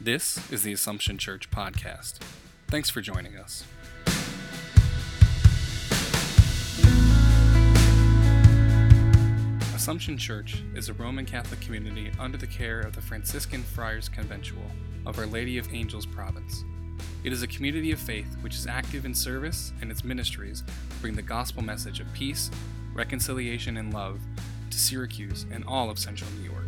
This is the Assumption Church podcast. Thanks for joining us. Assumption Church is a Roman Catholic community under the care of the Franciscan Friars Conventual of Our Lady of Angels province. It is a community of faith which is active in service, and its ministries bring the gospel message of peace, reconciliation, and love to Syracuse and all of central New York.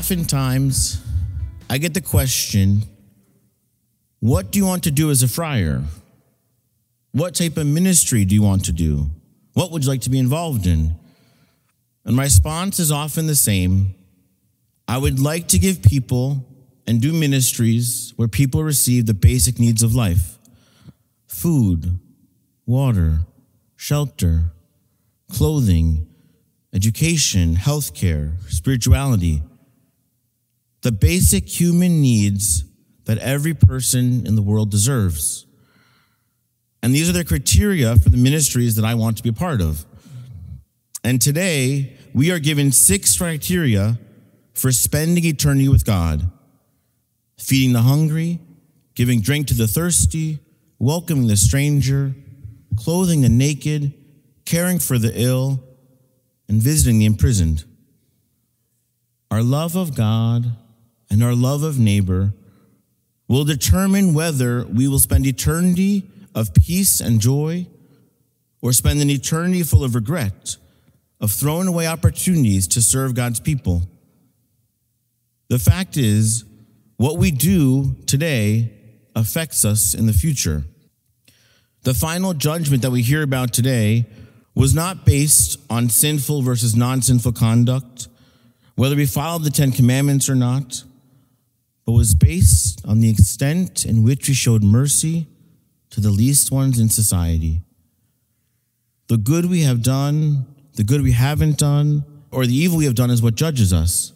Oftentimes, I get the question what do you want to do as a friar? What type of ministry do you want to do? What would you like to be involved in? And my response is often the same I would like to give people and do ministries where people receive the basic needs of life food, water, shelter, clothing, education, healthcare, spirituality. The basic human needs that every person in the world deserves. And these are the criteria for the ministries that I want to be a part of. And today, we are given six criteria for spending eternity with God feeding the hungry, giving drink to the thirsty, welcoming the stranger, clothing the naked, caring for the ill, and visiting the imprisoned. Our love of God and our love of neighbor will determine whether we will spend eternity of peace and joy or spend an eternity full of regret, of throwing away opportunities to serve God's people. The fact is, what we do today affects us in the future. The final judgment that we hear about today was not based on sinful versus non sinful conduct, whether we followed the Ten Commandments or not but was based on the extent in which we showed mercy to the least ones in society. The good we have done, the good we haven't done, or the evil we have done is what judges us.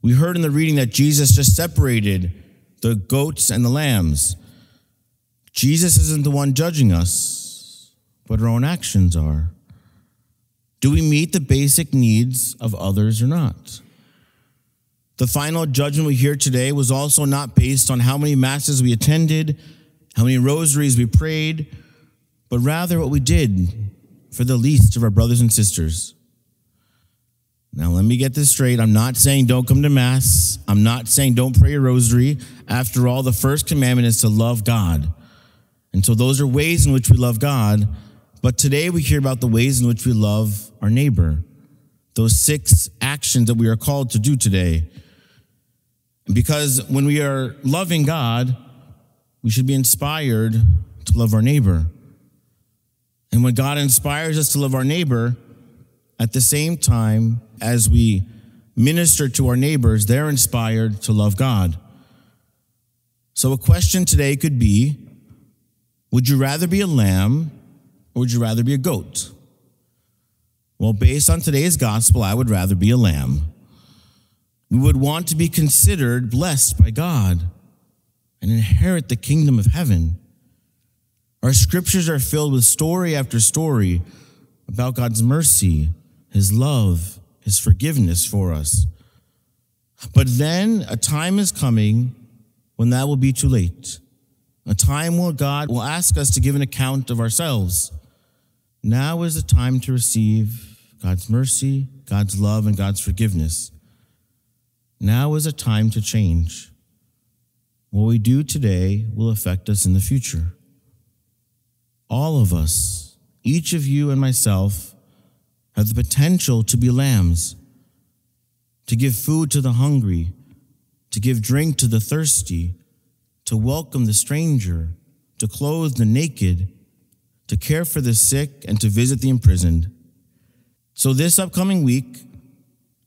We heard in the reading that Jesus just separated the goats and the lambs. Jesus isn't the one judging us, but our own actions are. Do we meet the basic needs of others or not? The final judgment we hear today was also not based on how many masses we attended, how many rosaries we prayed, but rather what we did for the least of our brothers and sisters. Now, let me get this straight. I'm not saying don't come to Mass. I'm not saying don't pray a rosary. After all, the first commandment is to love God. And so those are ways in which we love God. But today we hear about the ways in which we love our neighbor. Those six actions that we are called to do today. Because when we are loving God, we should be inspired to love our neighbor. And when God inspires us to love our neighbor, at the same time as we minister to our neighbors, they're inspired to love God. So a question today could be Would you rather be a lamb or would you rather be a goat? Well, based on today's gospel, I would rather be a lamb. We would want to be considered blessed by God and inherit the kingdom of heaven. Our scriptures are filled with story after story about God's mercy, His love, His forgiveness for us. But then a time is coming when that will be too late. A time when God will ask us to give an account of ourselves. Now is the time to receive God's mercy, God's love, and God's forgiveness. Now is a time to change. What we do today will affect us in the future. All of us, each of you and myself, have the potential to be lambs, to give food to the hungry, to give drink to the thirsty, to welcome the stranger, to clothe the naked, to care for the sick, and to visit the imprisoned. So, this upcoming week,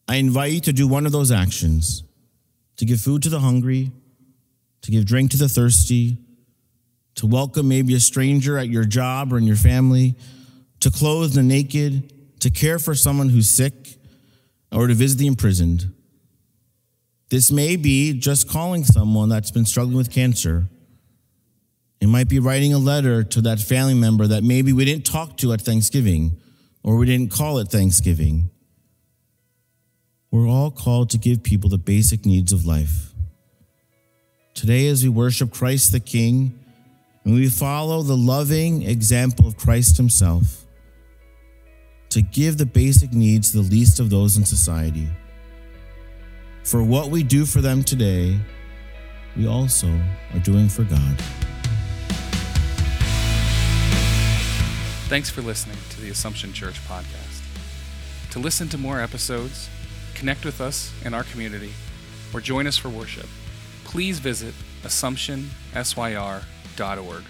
I invite you to do one of those actions to give food to the hungry, to give drink to the thirsty, to welcome maybe a stranger at your job or in your family, to clothe the naked, to care for someone who's sick, or to visit the imprisoned. This may be just calling someone that's been struggling with cancer. It might be writing a letter to that family member that maybe we didn't talk to at Thanksgiving or we didn't call at Thanksgiving. We're all called to give people the basic needs of life. Today, as we worship Christ the King and we follow the loving example of Christ Himself, to give the basic needs to the least of those in society. For what we do for them today, we also are doing for God. Thanks for listening to the Assumption Church podcast. To listen to more episodes, connect with us in our community, or join us for worship, please visit AssumptionSYR.org.